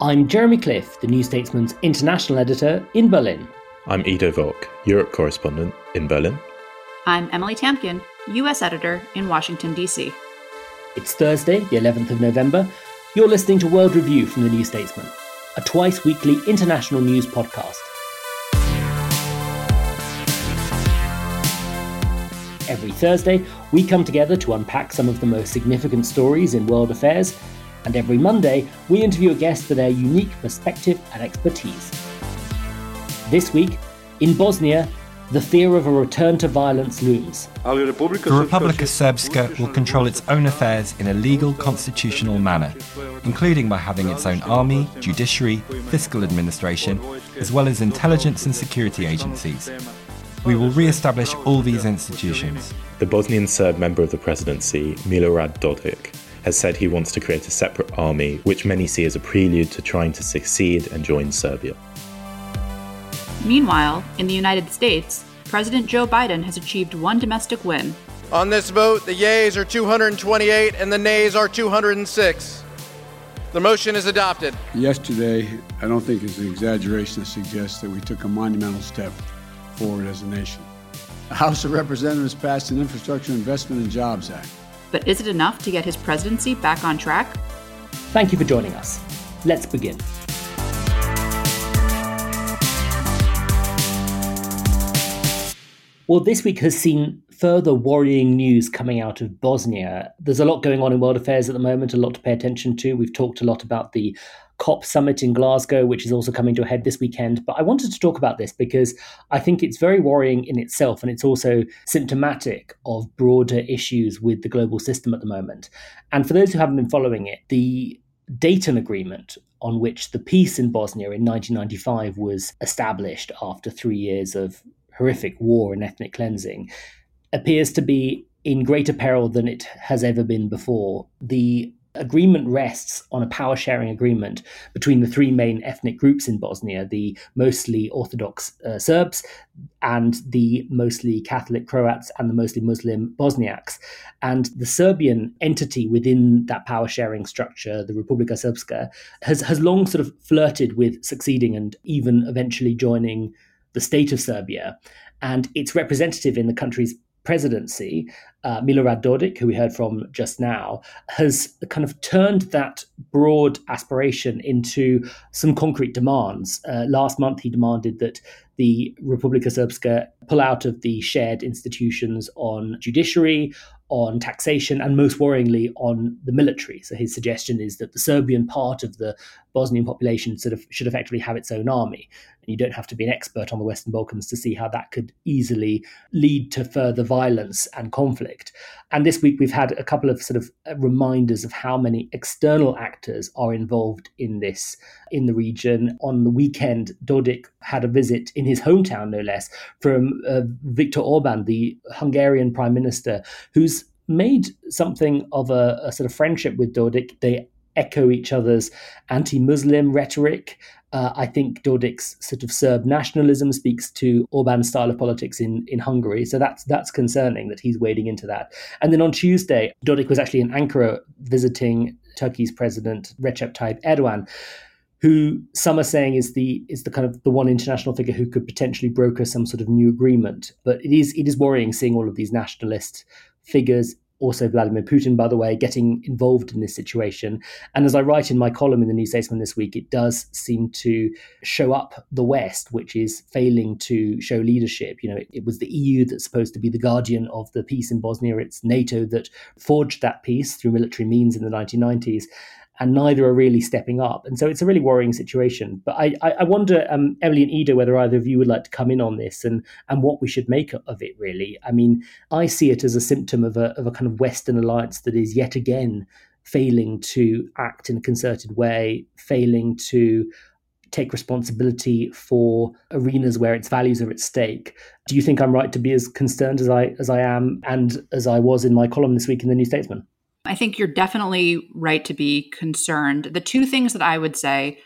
I'm Jeremy Cliffe, the New Statesman's international editor in Berlin. I'm Ido Vock, Europe correspondent in Berlin. I'm Emily Tamkin, US editor in Washington, D.C. It's Thursday, the 11th of November. You're listening to World Review from the New Statesman, a twice weekly international news podcast. Every Thursday, we come together to unpack some of the most significant stories in world affairs and every Monday, we interview a guest for their unique perspective and expertise. This week, in Bosnia, the fear of a return to violence looms. The Republika Srpska will control its own affairs in a legal constitutional manner, including by having its own army, judiciary, fiscal administration, as well as intelligence and security agencies. We will re establish all these institutions. The Bosnian Serb member of the presidency, Milorad Dodik, has said he wants to create a separate army, which many see as a prelude to trying to succeed and join Serbia. Meanwhile, in the United States, President Joe Biden has achieved one domestic win. On this vote, the yeas are 228 and the nays are 206. The motion is adopted. Yesterday, I don't think it's an exaggeration to suggest that we took a monumental step forward as a nation. The House of Representatives passed an Infrastructure Investment and Jobs Act. But is it enough to get his presidency back on track? Thank you for joining us. Let's begin. Well, this week has seen further worrying news coming out of Bosnia. There's a lot going on in world affairs at the moment, a lot to pay attention to. We've talked a lot about the COP summit in Glasgow, which is also coming to a head this weekend. But I wanted to talk about this because I think it's very worrying in itself, and it's also symptomatic of broader issues with the global system at the moment. And for those who haven't been following it, the Dayton Agreement, on which the peace in Bosnia in 1995 was established after three years of horrific war and ethnic cleansing, appears to be in greater peril than it has ever been before. The agreement rests on a power sharing agreement between the three main ethnic groups in Bosnia the mostly Orthodox uh, Serbs and the mostly Catholic Croats and the mostly Muslim Bosniaks. And the Serbian entity within that power sharing structure, the Republika Srpska, has, has long sort of flirted with succeeding and even eventually joining the state of Serbia. And its representative in the country's presidency, uh, Milorad Dodik, who we heard from just now, has kind of turned that broad aspiration into some concrete demands. Uh, last month, he demanded that the Republika Srpska pull out of the shared institutions on judiciary, on taxation, and most worryingly, on the military. So his suggestion is that the Serbian part of the Bosnian population sort of should effectively have its own army. And you don't have to be an expert on the Western Balkans to see how that could easily lead to further violence and conflict. And this week we've had a couple of sort of uh, reminders of how many external actors are involved in this in the region. On the weekend, Dodik had a visit in his hometown, no less, from uh, Viktor Orban, the Hungarian prime minister, who's made something of a, a sort of friendship with Dodik. They echo each other's anti-Muslim rhetoric. Uh, I think Dodik's sort of Serb nationalism speaks to Orban's style of politics in, in Hungary. So that's that's concerning that he's wading into that. And then on Tuesday, Dodik was actually in Ankara visiting Turkey's president Recep Tayyip Erdogan who some are saying is the is the kind of the one international figure who could potentially broker some sort of new agreement. But it is it is worrying seeing all of these nationalist figures also Vladimir Putin, by the way, getting involved in this situation. And as I write in my column in the New Statesman this week, it does seem to show up the West, which is failing to show leadership. You know, it, it was the EU that's supposed to be the guardian of the peace in Bosnia. It's NATO that forged that peace through military means in the 1990s and neither are really stepping up. And so it's a really worrying situation. But I, I wonder, um, Emily and Ido, whether either of you would like to come in on this and, and what we should make of it, really. I mean, I see it as a symptom of a, of a kind of Western alliance that is yet again failing to act in a concerted way, failing to take responsibility for arenas where its values are at stake. Do you think I'm right to be as concerned as I as I am and as I was in my column this week in the New Statesman? I think you're definitely right to be concerned. The two things that I would say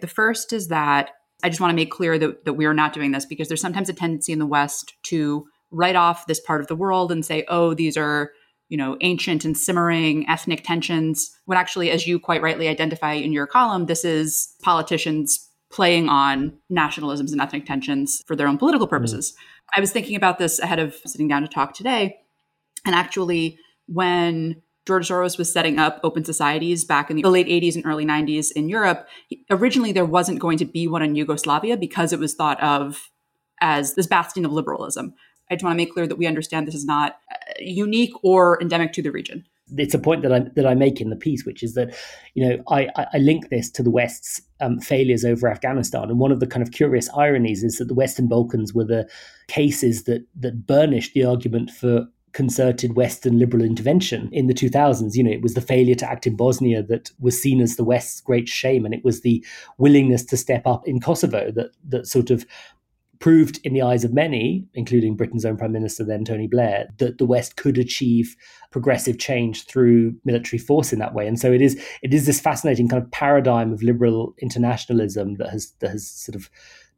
the first is that I just want to make clear that, that we are not doing this because there's sometimes a tendency in the West to write off this part of the world and say, oh, these are you know ancient and simmering ethnic tensions when actually as you quite rightly identify in your column this is politicians playing on nationalisms and ethnic tensions for their own political purposes mm. i was thinking about this ahead of sitting down to talk today and actually when George Soros was setting up open societies back in the late 80s and early 90s in Europe. Originally, there wasn't going to be one in Yugoslavia because it was thought of as this bastion of liberalism. I just want to make clear that we understand this is not uh, unique or endemic to the region. It's a point that I that I make in the piece, which is that you know I, I link this to the West's um, failures over Afghanistan, and one of the kind of curious ironies is that the Western Balkans were the cases that that burnished the argument for concerted Western liberal intervention in the 2000s. You know, it was the failure to act in Bosnia that was seen as the West's great shame, and it was the willingness to step up in Kosovo that that sort of proved in the eyes of many, including Britain's own Prime Minister then, Tony Blair, that the West could achieve progressive change through military force in that way. And so it is it is this fascinating kind of paradigm of liberal internationalism that has that has sort of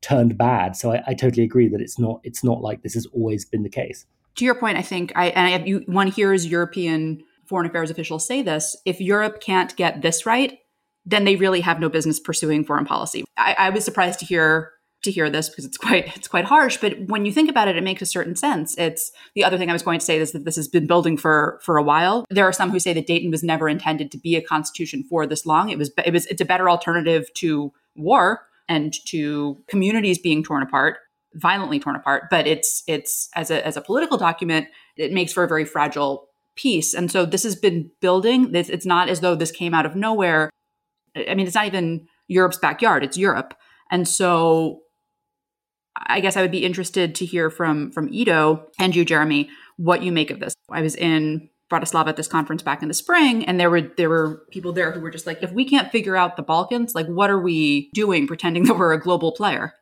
turned bad. So I, I totally agree that it's not it's not like this has always been the case to your point, I think I and I, you, one hears European foreign affairs officials say this: if Europe can't get this right, then they really have no business pursuing foreign policy. I, I was surprised to hear to hear this because it's quite it's quite harsh. But when you think about it, it makes a certain sense. It's the other thing I was going to say is that this has been building for for a while. There are some who say that Dayton was never intended to be a constitution for this long. It was it was it's a better alternative to war and to communities being torn apart violently torn apart, but it's it's as a as a political document, it makes for a very fragile piece. And so this has been building. This it's not as though this came out of nowhere. I mean, it's not even Europe's backyard; it's Europe. And so, I guess I would be interested to hear from from Ido and you, Jeremy, what you make of this. I was in Bratislava at this conference back in the spring, and there were there were people there who were just like, if we can't figure out the Balkans, like, what are we doing, pretending that we're a global player?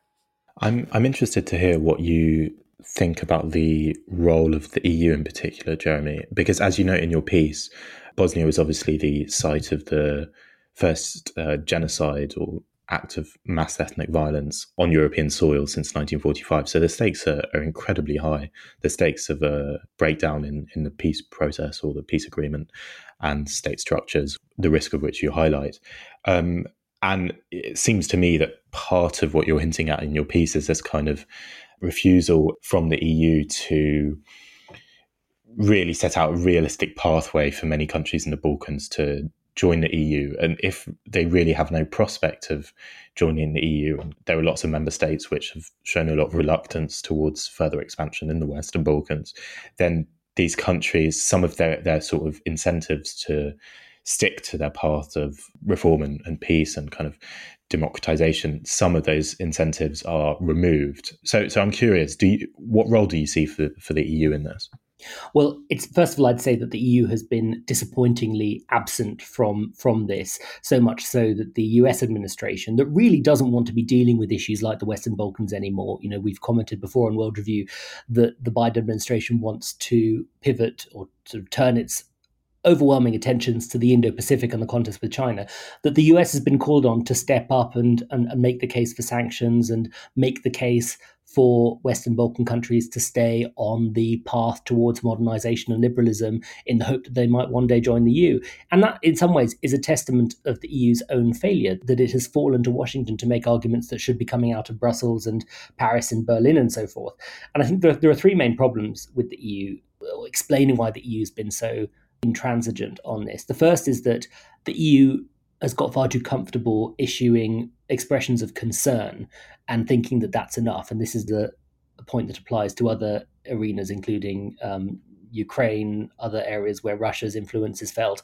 I'm I'm interested to hear what you think about the role of the EU in particular, Jeremy, because as you note in your piece, Bosnia was obviously the site of the first uh, genocide or act of mass ethnic violence on European soil since 1945. So the stakes are, are incredibly high. The stakes of a breakdown in, in the peace process or the peace agreement and state structures, the risk of which you highlight. Um, and it seems to me that part of what you're hinting at in your piece is this kind of refusal from the EU to really set out a realistic pathway for many countries in the Balkans to join the EU. And if they really have no prospect of joining the EU, and there are lots of member states which have shown a lot of reluctance towards further expansion in the Western Balkans, then these countries, some of their, their sort of incentives to stick to their path of reform and, and peace and kind of democratization, some of those incentives are removed. So, so I'm curious, do you, what role do you see for, for the EU in this? Well, it's first of all, I'd say that the EU has been disappointingly absent from from this. So much so that the US administration, that really doesn't want to be dealing with issues like the Western Balkans anymore. You know, we've commented before on World Review that the Biden administration wants to pivot or turn its overwhelming attentions to the Indo-Pacific and the contest with China, that the US has been called on to step up and, and, and make the case for sanctions and make the case for Western Balkan countries to stay on the path towards modernization and liberalism in the hope that they might one day join the EU. And that, in some ways, is a testament of the EU's own failure, that it has fallen to Washington to make arguments that should be coming out of Brussels and Paris and Berlin and so forth. And I think there, there are three main problems with the EU explaining why the EU has been so intransigent on this. The first is that the EU has got far too comfortable issuing expressions of concern and thinking that that's enough. And this is the point that applies to other arenas, including um, Ukraine, other areas where Russia's influence is felt.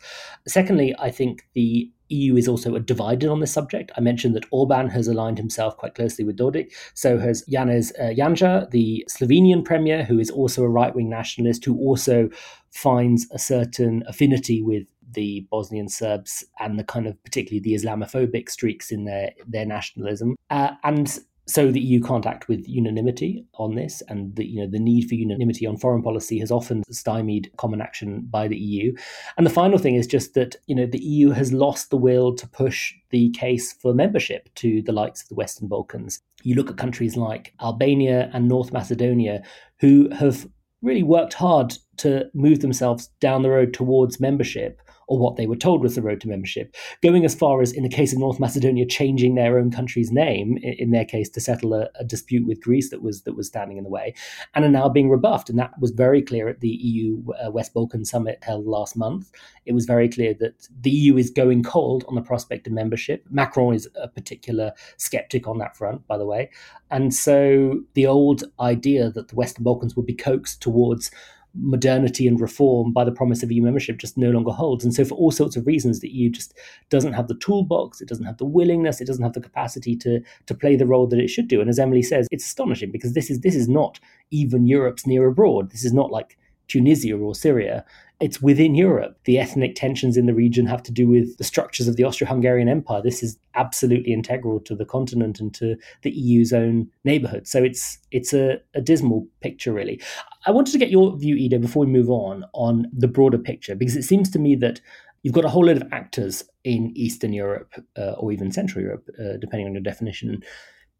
Secondly, I think the EU is also divided on this subject. I mentioned that Orban has aligned himself quite closely with Dodik. So has Janez uh, Janša, the Slovenian premier, who is also a right wing nationalist, who also finds a certain affinity with the Bosnian Serbs and the kind of particularly the Islamophobic streaks in their their nationalism. Uh, and so the EU can't act with unanimity on this, and the you know the need for unanimity on foreign policy has often stymied common action by the EU. And the final thing is just that you know the EU has lost the will to push the case for membership to the likes of the Western Balkans. You look at countries like Albania and North Macedonia, who have really worked hard to move themselves down the road towards membership or what they were told was the road to membership, going as far as, in the case of North Macedonia, changing their own country's name, in their case, to settle a, a dispute with Greece that was that was standing in the way, and are now being rebuffed. And that was very clear at the EU uh, West Balkan summit held last month. It was very clear that the EU is going cold on the prospect of membership. Macron is a particular skeptic on that front, by the way. And so the old idea that the Western Balkans would be coaxed towards modernity and reform by the promise of EU membership just no longer holds. And so, for all sorts of reasons, the EU just doesn't have the toolbox, it doesn't have the willingness, it doesn't have the capacity to to play the role that it should do. And as Emily says, it's astonishing because this is this is not even Europe's near abroad. This is not like Tunisia or Syria. It's within Europe. The ethnic tensions in the region have to do with the structures of the Austro Hungarian Empire. This is absolutely integral to the continent and to the EU's own neighborhood. So it's it's a, a dismal picture, really. I wanted to get your view, Ido, before we move on, on the broader picture, because it seems to me that you've got a whole lot of actors in Eastern Europe uh, or even Central Europe, uh, depending on your definition,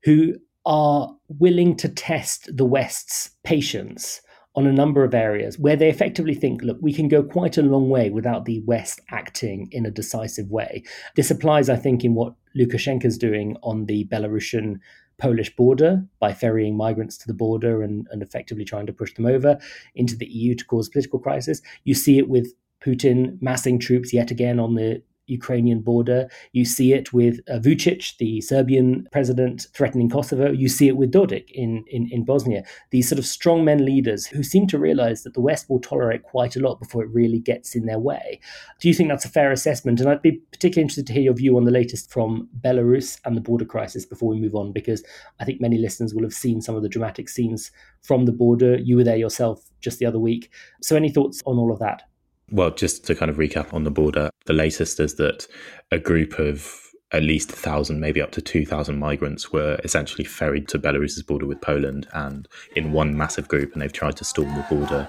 who are willing to test the West's patience on a number of areas where they effectively think, look, we can go quite a long way without the West acting in a decisive way. This applies, I think, in what Lukashenko's doing on the Belarusian Polish border by ferrying migrants to the border and, and effectively trying to push them over into the EU to cause political crisis. You see it with Putin massing troops yet again on the Ukrainian border. You see it with uh, Vucic, the Serbian president, threatening Kosovo. You see it with Dodik in, in, in Bosnia. These sort of strongmen leaders who seem to realize that the West will tolerate quite a lot before it really gets in their way. Do you think that's a fair assessment? And I'd be particularly interested to hear your view on the latest from Belarus and the border crisis before we move on, because I think many listeners will have seen some of the dramatic scenes from the border. You were there yourself just the other week. So, any thoughts on all of that? Well, just to kind of recap on the border, the latest is that a group of at least 1,000, maybe up to 2,000 migrants were essentially ferried to Belarus's border with Poland and in one massive group, and they've tried to storm the border.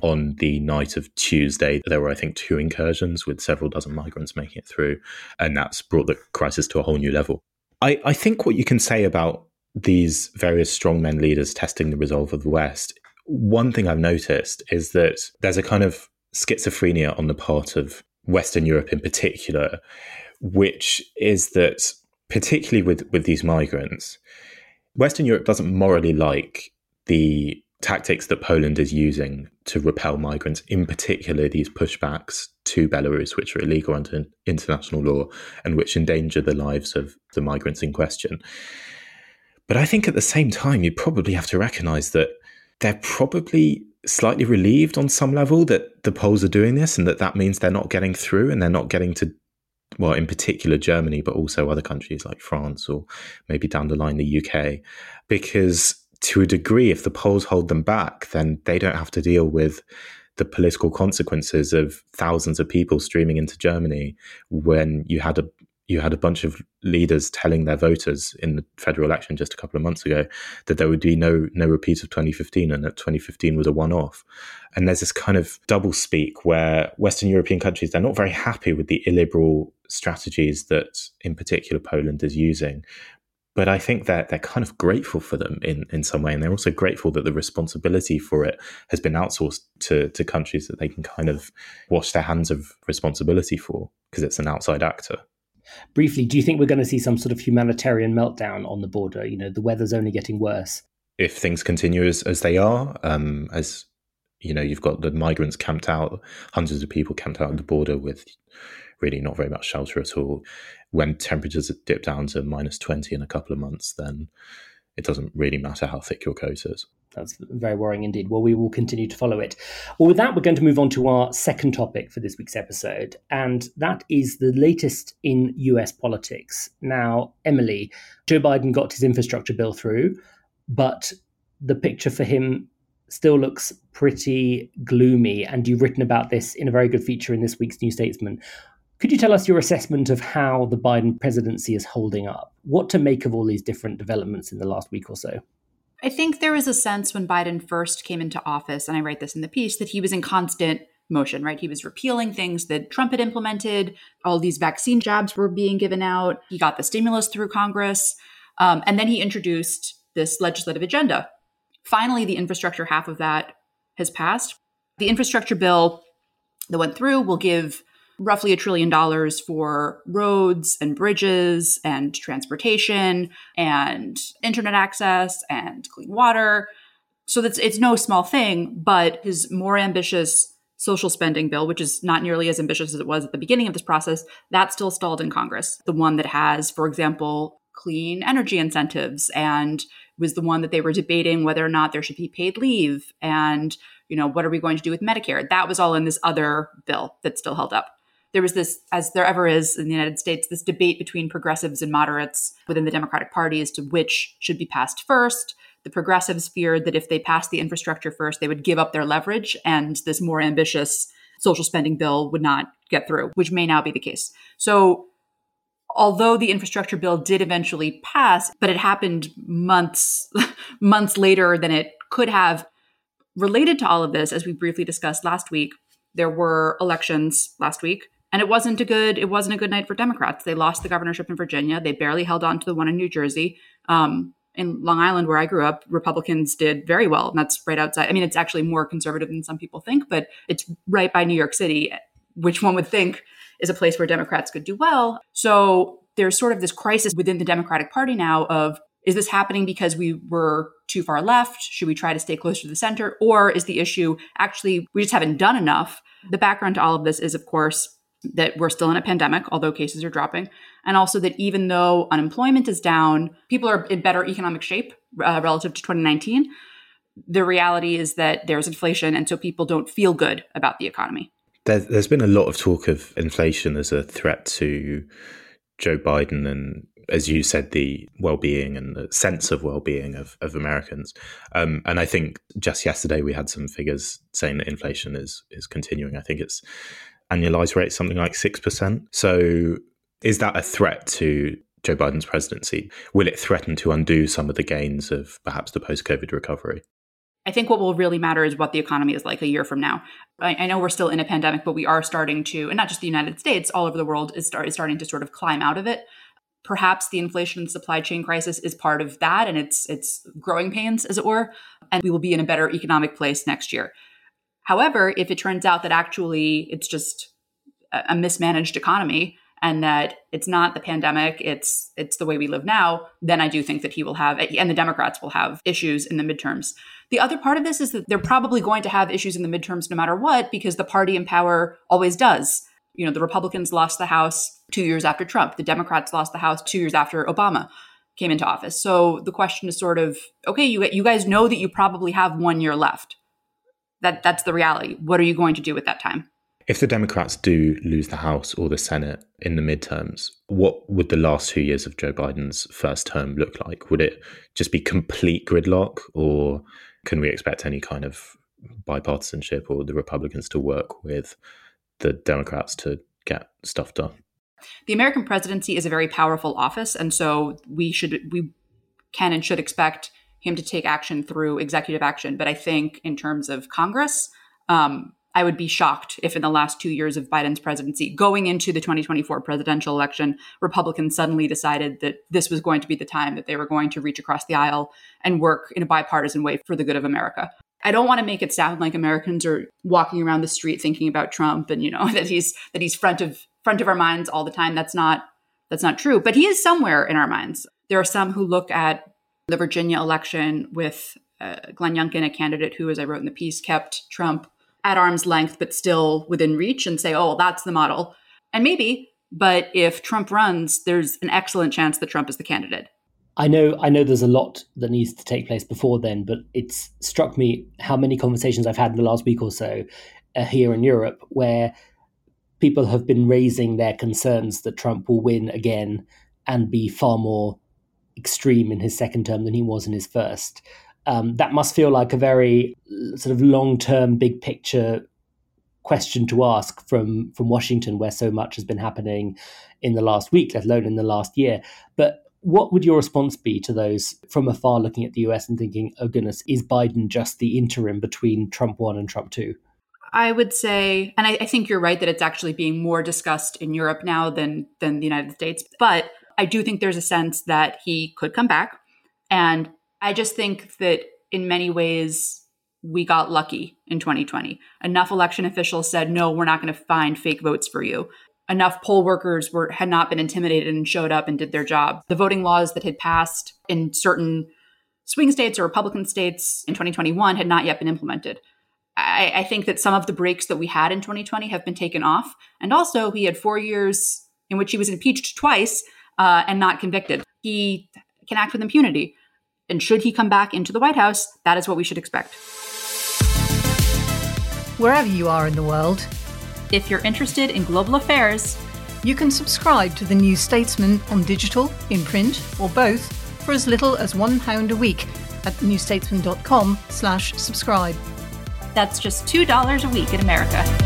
On the night of Tuesday, there were, I think, two incursions with several dozen migrants making it through. And that's brought the crisis to a whole new level. I, I think what you can say about these various strongmen leaders testing the resolve of the West, one thing I've noticed is that there's a kind of schizophrenia on the part of Western Europe in particular, which is that, particularly with, with these migrants, Western Europe doesn't morally like the tactics that Poland is using to repel migrants, in particular these pushbacks to Belarus, which are illegal under international law and which endanger the lives of the migrants in question. But I think at the same time, you probably have to recognize that they're probably slightly relieved on some level that the Poles are doing this and that that means they're not getting through and they're not getting to well, in particular Germany, but also other countries like France or maybe down the line the UK, because to a degree, if the Poles hold them back, then they don't have to deal with the political consequences of thousands of people streaming into Germany when you had a you had a bunch of leaders telling their voters in the federal election just a couple of months ago that there would be no no repeat of 2015 and that 2015 was a one-off. And there's this kind of double speak where western european countries they're not very happy with the illiberal strategies that in particular poland is using but I think that they're kind of grateful for them in, in some way. And they're also grateful that the responsibility for it has been outsourced to, to countries that they can kind of wash their hands of responsibility for because it's an outside actor. Briefly, do you think we're going to see some sort of humanitarian meltdown on the border? You know, the weather's only getting worse. If things continue as, as they are, um, as you know, you've got the migrants camped out, hundreds of people camped out at the border with really not very much shelter at all. When temperatures dip down to minus 20 in a couple of months, then it doesn't really matter how thick your coat is. That's very worrying indeed. Well, we will continue to follow it. Well, with that, we're going to move on to our second topic for this week's episode, and that is the latest in US politics. Now, Emily, Joe Biden got his infrastructure bill through, but the picture for him still looks pretty gloomy. And you've written about this in a very good feature in this week's New Statesman. Could you tell us your assessment of how the Biden presidency is holding up? What to make of all these different developments in the last week or so? I think there was a sense when Biden first came into office, and I write this in the piece, that he was in constant motion, right? He was repealing things that Trump had implemented. All these vaccine jabs were being given out. He got the stimulus through Congress. Um, and then he introduced this legislative agenda. Finally, the infrastructure half of that has passed. The infrastructure bill that went through will give roughly a trillion dollars for roads and bridges and transportation and internet access and clean water. So that's it's no small thing, but his more ambitious social spending bill, which is not nearly as ambitious as it was at the beginning of this process, that's still stalled in Congress. The one that has, for example, clean energy incentives and was the one that they were debating whether or not there should be paid leave and you know what are we going to do with medicare that was all in this other bill that still held up there was this, as there ever is in the United States, this debate between progressives and moderates within the Democratic Party as to which should be passed first. The progressives feared that if they passed the infrastructure first, they would give up their leverage, and this more ambitious social spending bill would not get through, which may now be the case. So, although the infrastructure bill did eventually pass, but it happened months months later than it could have. Related to all of this, as we briefly discussed last week, there were elections last week and it wasn't a good it wasn't a good night for Democrats. They lost the governorship in Virginia. They barely held on to the one in New Jersey. Um, in Long Island, where I grew up, Republicans did very well, and that's right outside. I mean, it's actually more conservative than some people think, but it's right by New York City, which one would think is a place where Democrats could do well. So there's sort of this crisis within the Democratic Party now of is this happening because we were too far left? Should we try to stay closer to the center? Or is the issue actually we just haven't done enough? The background to all of this is, of course, that we're still in a pandemic, although cases are dropping, and also that even though unemployment is down, people are in better economic shape uh, relative to 2019. The reality is that there's inflation, and so people don't feel good about the economy. There's, there's been a lot of talk of inflation as a threat to Joe Biden and, as you said, the well-being and the sense of well-being of, of Americans. Um, and I think just yesterday we had some figures saying that inflation is is continuing. I think it's annualized rate something like 6%. So is that a threat to Joe Biden's presidency? Will it threaten to undo some of the gains of perhaps the post COVID recovery? I think what will really matter is what the economy is like a year from now. I, I, know we're still in a pandemic, but we are starting to, and not just the United States, all over the world is, start, is starting to sort of climb out of it. Perhaps the inflation and supply chain crisis is part of that, and it's it's growing pains, as it were. And we will be in a better economic place next year. However, if it turns out that actually it's just a mismanaged economy and that it's not the pandemic, it's it's the way we live now, then I do think that he will have and the Democrats will have issues in the midterms. The other part of this is that they're probably going to have issues in the midterms no matter what because the party in power always does. You know, the Republicans lost the House 2 years after Trump. The Democrats lost the House 2 years after Obama came into office. So the question is sort of, okay, you you guys know that you probably have 1 year left that that's the reality. What are you going to do with that time? If the Democrats do lose the House or the Senate in the midterms, what would the last two years of Joe Biden's first term look like? Would it just be complete gridlock, or can we expect any kind of bipartisanship or the Republicans to work with the Democrats to get stuff done? The American presidency is a very powerful office, and so we should we can and should expect him to take action through executive action. But I think in terms of Congress, um, I would be shocked if in the last two years of Biden's presidency, going into the 2024 presidential election, Republicans suddenly decided that this was going to be the time that they were going to reach across the aisle and work in a bipartisan way for the good of America. I don't want to make it sound like Americans are walking around the street thinking about Trump and you know that he's that he's front of front of our minds all the time. That's not that's not true, but he is somewhere in our minds. There are some who look at the Virginia election with uh, Glenn Youngkin, a candidate who, as I wrote in the piece, kept Trump at arm's length but still within reach and say, oh, that's the model. And maybe, but if Trump runs, there's an excellent chance that Trump is the candidate. I know I know there's a lot that needs to take place before then, but it's struck me how many conversations I've had in the last week or so uh, here in Europe where people have been raising their concerns that Trump will win again and be far more extreme in his second term than he was in his first um, that must feel like a very sort of long term, big picture question to ask from from Washington, where so much has been happening in the last week, let alone in the last year. But what would your response be to those from afar looking at the US and thinking, oh goodness, is Biden just the interim between Trump one and Trump two? I would say, and I, I, think you're right that it's actually being more discussed in Europe now than than the United States. But I do think there's a sense that he could come back, and I just think that in many ways, we got lucky in 2020. Enough election officials said, no, we're not going to find fake votes for you. Enough poll workers were had not been intimidated and showed up and did their job. The voting laws that had passed in certain swing states or Republican states in 2021 had not yet been implemented. I, I think that some of the breaks that we had in 2020 have been taken off. And also, he had four years in which he was impeached twice uh, and not convicted. He can act with impunity. And should he come back into the White House, that is what we should expect. Wherever you are in the world, if you're interested in global affairs, you can subscribe to The New Statesman on digital, in print, or both for as little as £1 a week at newstatesman.com slash subscribe. That's just $2 a week in America.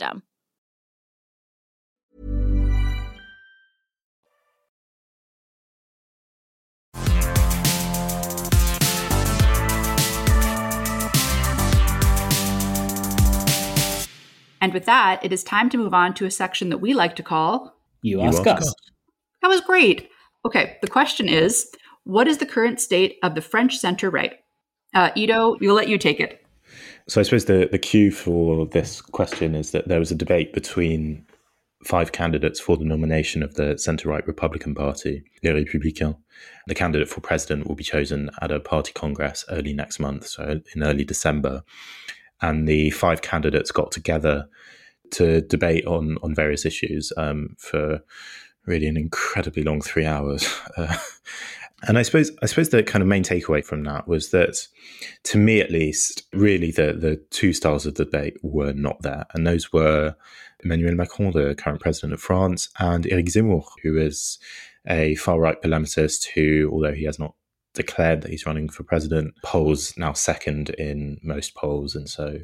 system. And with that, it is time to move on to a section that we like to call You, you Ask, us. us. That was great. Okay, the question is What is the current state of the French center right? Uh, Ido, we'll let you take it. So I suppose the, the cue for this question is that there was a debate between five candidates for the nomination of the centre right Republican Party, Les Républicains. The candidate for president will be chosen at a party congress early next month, so in early December. And the five candidates got together to debate on, on various issues um, for really an incredibly long three hours. Uh, And I suppose I suppose the kind of main takeaway from that was that, to me at least, really the the two styles of the debate were not there, and those were Emmanuel Macron, the current president of France, and Eric Zemmour, who is a far right polemicist who, although he has not declared that he's running for president, polls now second in most polls, and so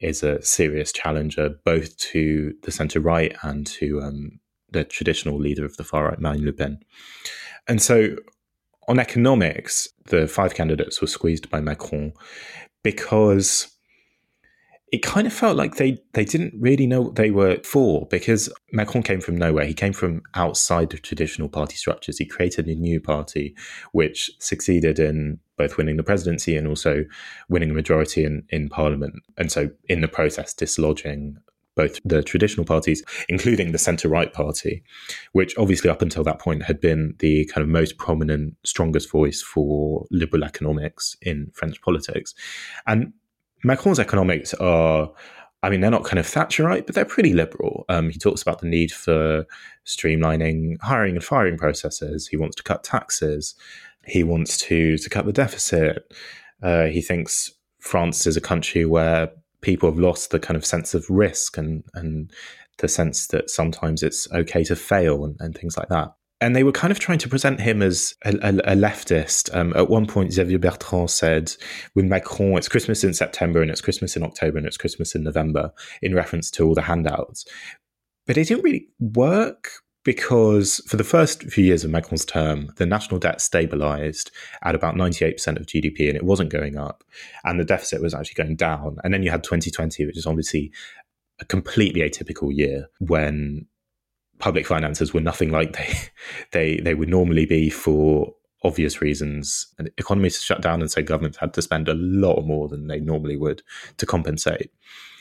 is a serious challenger both to the centre right and to um, the traditional leader of the far right, Marine Le Pen. And so on economics, the five candidates were squeezed by Macron because it kind of felt like they, they didn't really know what they were for because Macron came from nowhere. He came from outside the traditional party structures. He created a new party which succeeded in both winning the presidency and also winning a majority in, in parliament. And so, in the process, dislodging both the traditional parties, including the centre right party, which obviously up until that point had been the kind of most prominent, strongest voice for liberal economics in French politics. And Macron's economics are. I mean, they're not kind of Thatcherite, but they're pretty liberal. Um, he talks about the need for streamlining hiring and firing processes. He wants to cut taxes. He wants to to cut the deficit. Uh, he thinks France is a country where people have lost the kind of sense of risk and and the sense that sometimes it's okay to fail and, and things like that. And they were kind of trying to present him as a, a, a leftist. Um, at one point, Xavier Bertrand said, with Macron, it's Christmas in September and it's Christmas in October and it's Christmas in November, in reference to all the handouts. But it didn't really work because for the first few years of Macron's term, the national debt stabilized at about 98% of GDP and it wasn't going up. And the deficit was actually going down. And then you had 2020, which is obviously a completely atypical year when public finances were nothing like they they they would normally be for obvious reasons. And economies shut down and so governments had to spend a lot more than they normally would to compensate.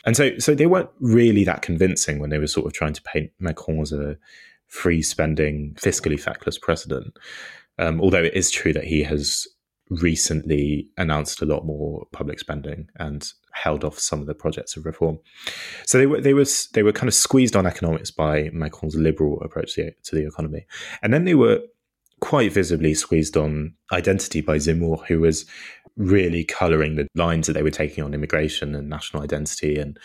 And so so they weren't really that convincing when they were sort of trying to paint Macron as a free spending, fiscally feckless president. Um, although it is true that he has recently announced a lot more public spending and held off some of the projects of reform. So they were they was they were kind of squeezed on economics by Macron's liberal approach to the, to the economy, and then they were quite visibly squeezed on identity by Zemmour, who was really colouring the lines that they were taking on immigration and national identity and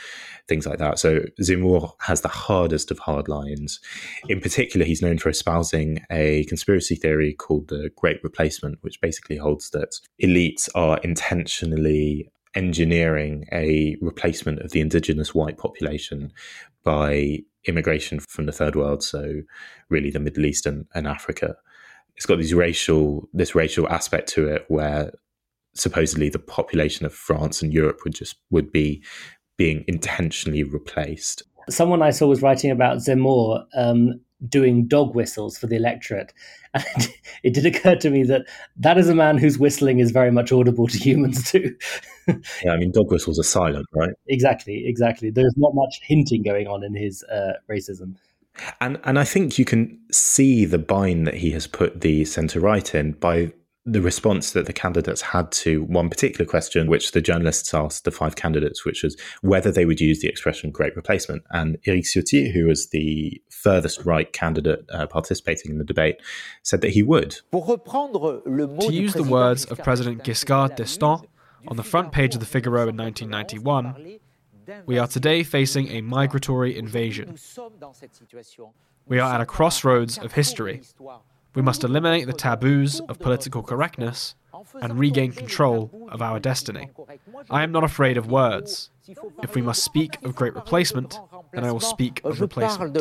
things like that. So Zemmour has the hardest of hard lines. In particular, he's known for espousing a conspiracy theory called the Great Replacement, which basically holds that elites are intentionally engineering a replacement of the indigenous white population by immigration from the third world, so really the Middle East and, and Africa. It's got these racial this racial aspect to it where supposedly the population of France and Europe would just would be being intentionally replaced. Someone I saw was writing about Zemmour um, doing dog whistles for the electorate, and it, did occur to me that that is a man whose whistling is very much audible to humans too. yeah, I mean, dog whistles are silent, right? Exactly, exactly. There's not much hinting going on in his uh, racism. And and I think you can see the bind that he has put the centre right in by the response that the candidates had to one particular question, which the journalists asked the five candidates, which was whether they would use the expression great replacement. And Eric Ciotti, who was the furthest right candidate uh, participating in the debate, said that he would. To use the words of President Giscard d'Estaing on the front page of the Figaro in 1991, we are today facing a migratory invasion. We are at a crossroads of history. We must eliminate the taboos of political correctness and regain control of our destiny. I am not afraid of words. If we must speak of great replacement, then I will speak of replacement.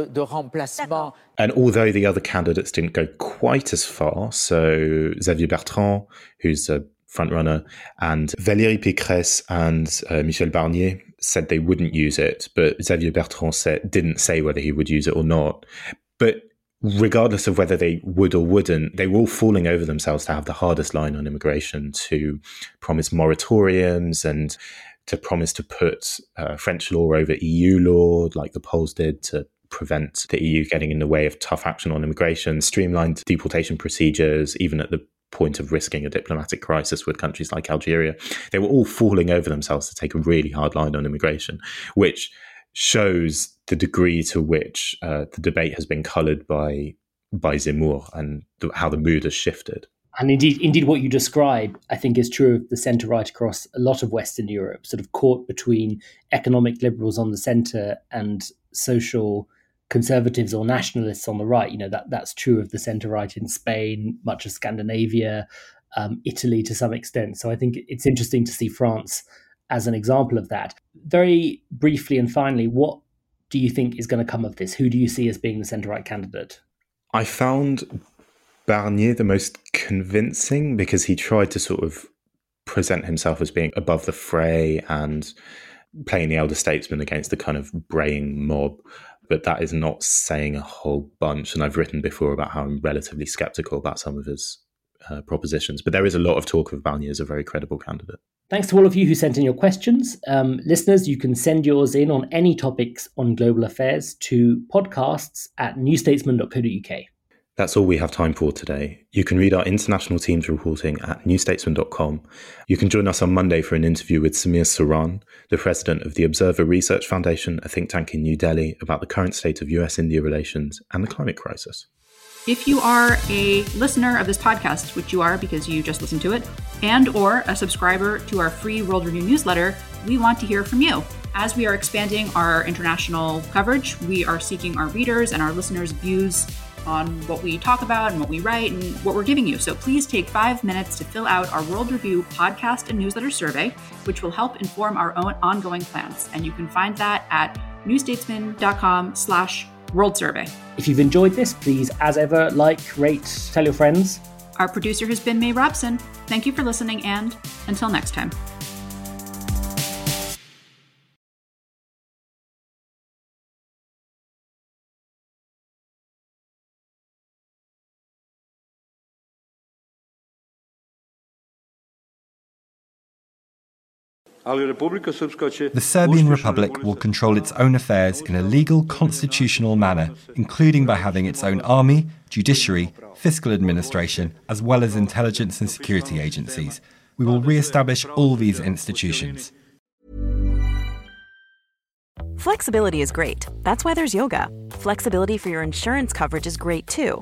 And although the other candidates didn't go quite as far, so Xavier Bertrand, who's a frontrunner, and Valérie Pécresse and uh, Michel Barnier said they wouldn't use it, but Xavier Bertrand said, didn't say whether he would use it or not. But regardless of whether they would or wouldn't, they were all falling over themselves to have the hardest line on immigration, to promise moratoriums and to promise to put uh, French law over EU law, like the Poles did to prevent the EU getting in the way of tough action on immigration, streamlined deportation procedures, even at the point of risking a diplomatic crisis with countries like Algeria. They were all falling over themselves to take a really hard line on immigration, which shows the degree to which uh, the debate has been coloured by by Zemmour and the, how the mood has shifted. And indeed, indeed, what you describe, I think, is true of the centre right across a lot of Western Europe, sort of caught between economic liberals on the centre and social conservatives or nationalists on the right. You know that that's true of the centre right in Spain, much of Scandinavia, um, Italy to some extent. So I think it's interesting to see France as an example of that. Very briefly and finally, what do you think is going to come of this? Who do you see as being the centre right candidate? I found Barnier the most convincing because he tried to sort of present himself as being above the fray and playing the elder statesman against the kind of braying mob. But that is not saying a whole bunch. And I've written before about how I'm relatively skeptical about some of his uh, propositions. But there is a lot of talk of Barnier as a very credible candidate. Thanks to all of you who sent in your questions. Um, listeners, you can send yours in on any topics on global affairs to podcasts at newstatesman.co.uk. That's all we have time for today. You can read our international team's reporting at newstatesman.com. You can join us on Monday for an interview with Samir Saran, the president of the Observer Research Foundation, a think tank in New Delhi, about the current state of US India relations and the climate crisis. If you are a listener of this podcast, which you are because you just listened to it, and or a subscriber to our free World Review newsletter, we want to hear from you. As we are expanding our international coverage, we are seeking our readers and our listeners' views on what we talk about and what we write and what we're giving you. So please take five minutes to fill out our World Review podcast and newsletter survey, which will help inform our own ongoing plans. And you can find that at newstatesman.com slash world survey. If you've enjoyed this, please, as ever, like, rate, tell your friends. Our producer has been May Robson. Thank you for listening, and until next time. The Serbian Republic will control its own affairs in a legal, constitutional manner, including by having its own army, judiciary, fiscal administration, as well as intelligence and security agencies. We will re establish all these institutions. Flexibility is great. That's why there's yoga. Flexibility for your insurance coverage is great too.